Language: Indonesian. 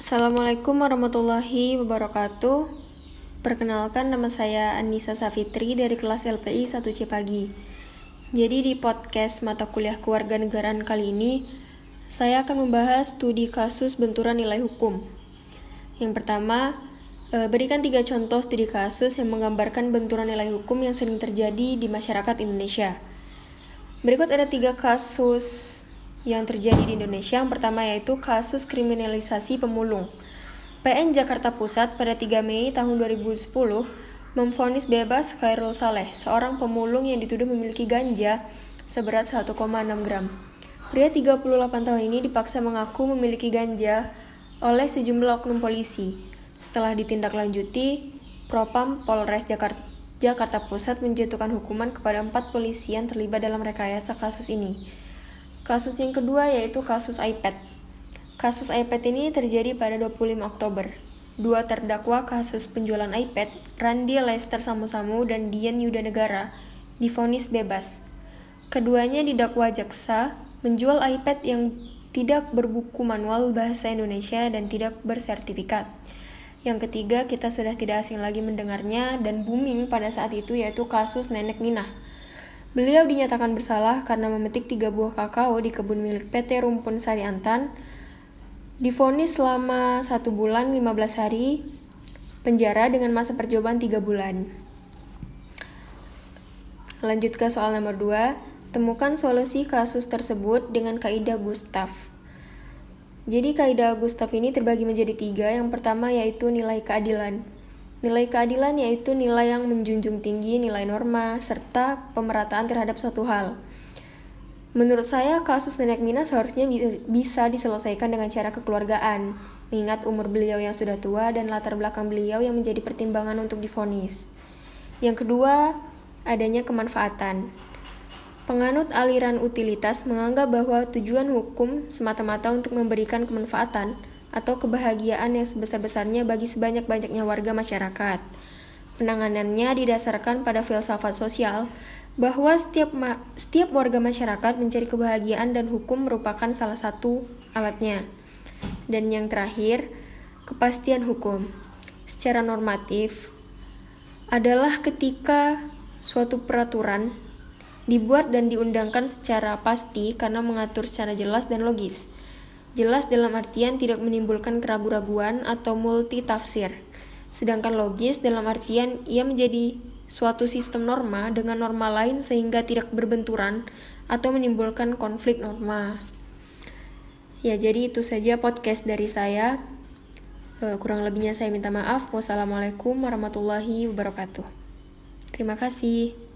Assalamualaikum warahmatullahi wabarakatuh. Perkenalkan nama saya Anissa Safitri dari kelas LPI 1C Pagi. Jadi di podcast mata kuliah kewarganegaraan kali ini, saya akan membahas studi kasus benturan nilai hukum. Yang pertama, eh, berikan tiga contoh studi kasus yang menggambarkan benturan nilai hukum yang sering terjadi di masyarakat Indonesia. Berikut ada tiga kasus yang terjadi di Indonesia. Yang pertama yaitu kasus kriminalisasi pemulung. PN Jakarta Pusat pada 3 Mei tahun 2010 memvonis bebas Khairul Saleh, seorang pemulung yang dituduh memiliki ganja seberat 1,6 gram. Pria 38 tahun ini dipaksa mengaku memiliki ganja oleh sejumlah oknum polisi. Setelah ditindaklanjuti, Propam Polres Jakarta, Jakarta Pusat menjatuhkan hukuman kepada empat polisi yang terlibat dalam rekayasa kasus ini. Kasus yang kedua yaitu kasus iPad. Kasus iPad ini terjadi pada 25 Oktober. Dua terdakwa kasus penjualan iPad, Randi Lester Samu-Samu dan Dian Yudanegara, difonis bebas. Keduanya didakwa jaksa menjual iPad yang tidak berbuku manual bahasa Indonesia dan tidak bersertifikat. Yang ketiga, kita sudah tidak asing lagi mendengarnya dan booming pada saat itu yaitu kasus Nenek Minah Beliau dinyatakan bersalah karena memetik tiga buah kakao di kebun milik PT Rumpun Sari Antan. Difonis selama satu bulan 15 hari penjara dengan masa percobaan tiga bulan. Lanjut ke soal nomor 2. Temukan solusi kasus tersebut dengan kaidah Gustav. Jadi kaidah Gustav ini terbagi menjadi tiga. Yang pertama yaitu nilai keadilan. Nilai keadilan yaitu nilai yang menjunjung tinggi nilai norma serta pemerataan terhadap suatu hal. Menurut saya, kasus nenek Mina seharusnya bisa diselesaikan dengan cara kekeluargaan, mengingat umur beliau yang sudah tua dan latar belakang beliau yang menjadi pertimbangan untuk difonis. Yang kedua, adanya kemanfaatan. Penganut aliran utilitas menganggap bahwa tujuan hukum semata-mata untuk memberikan kemanfaatan atau kebahagiaan yang sebesar-besarnya bagi sebanyak-banyaknya warga masyarakat. Penanganannya didasarkan pada filsafat sosial bahwa setiap setiap warga masyarakat mencari kebahagiaan dan hukum merupakan salah satu alatnya. Dan yang terakhir, kepastian hukum. Secara normatif adalah ketika suatu peraturan dibuat dan diundangkan secara pasti karena mengatur secara jelas dan logis Jelas dalam artian tidak menimbulkan keraguan-raguan atau multi tafsir. Sedangkan logis dalam artian ia menjadi suatu sistem norma dengan norma lain sehingga tidak berbenturan atau menimbulkan konflik norma. Ya, jadi itu saja podcast dari saya. Eh, kurang lebihnya saya minta maaf. Wassalamualaikum warahmatullahi wabarakatuh. Terima kasih.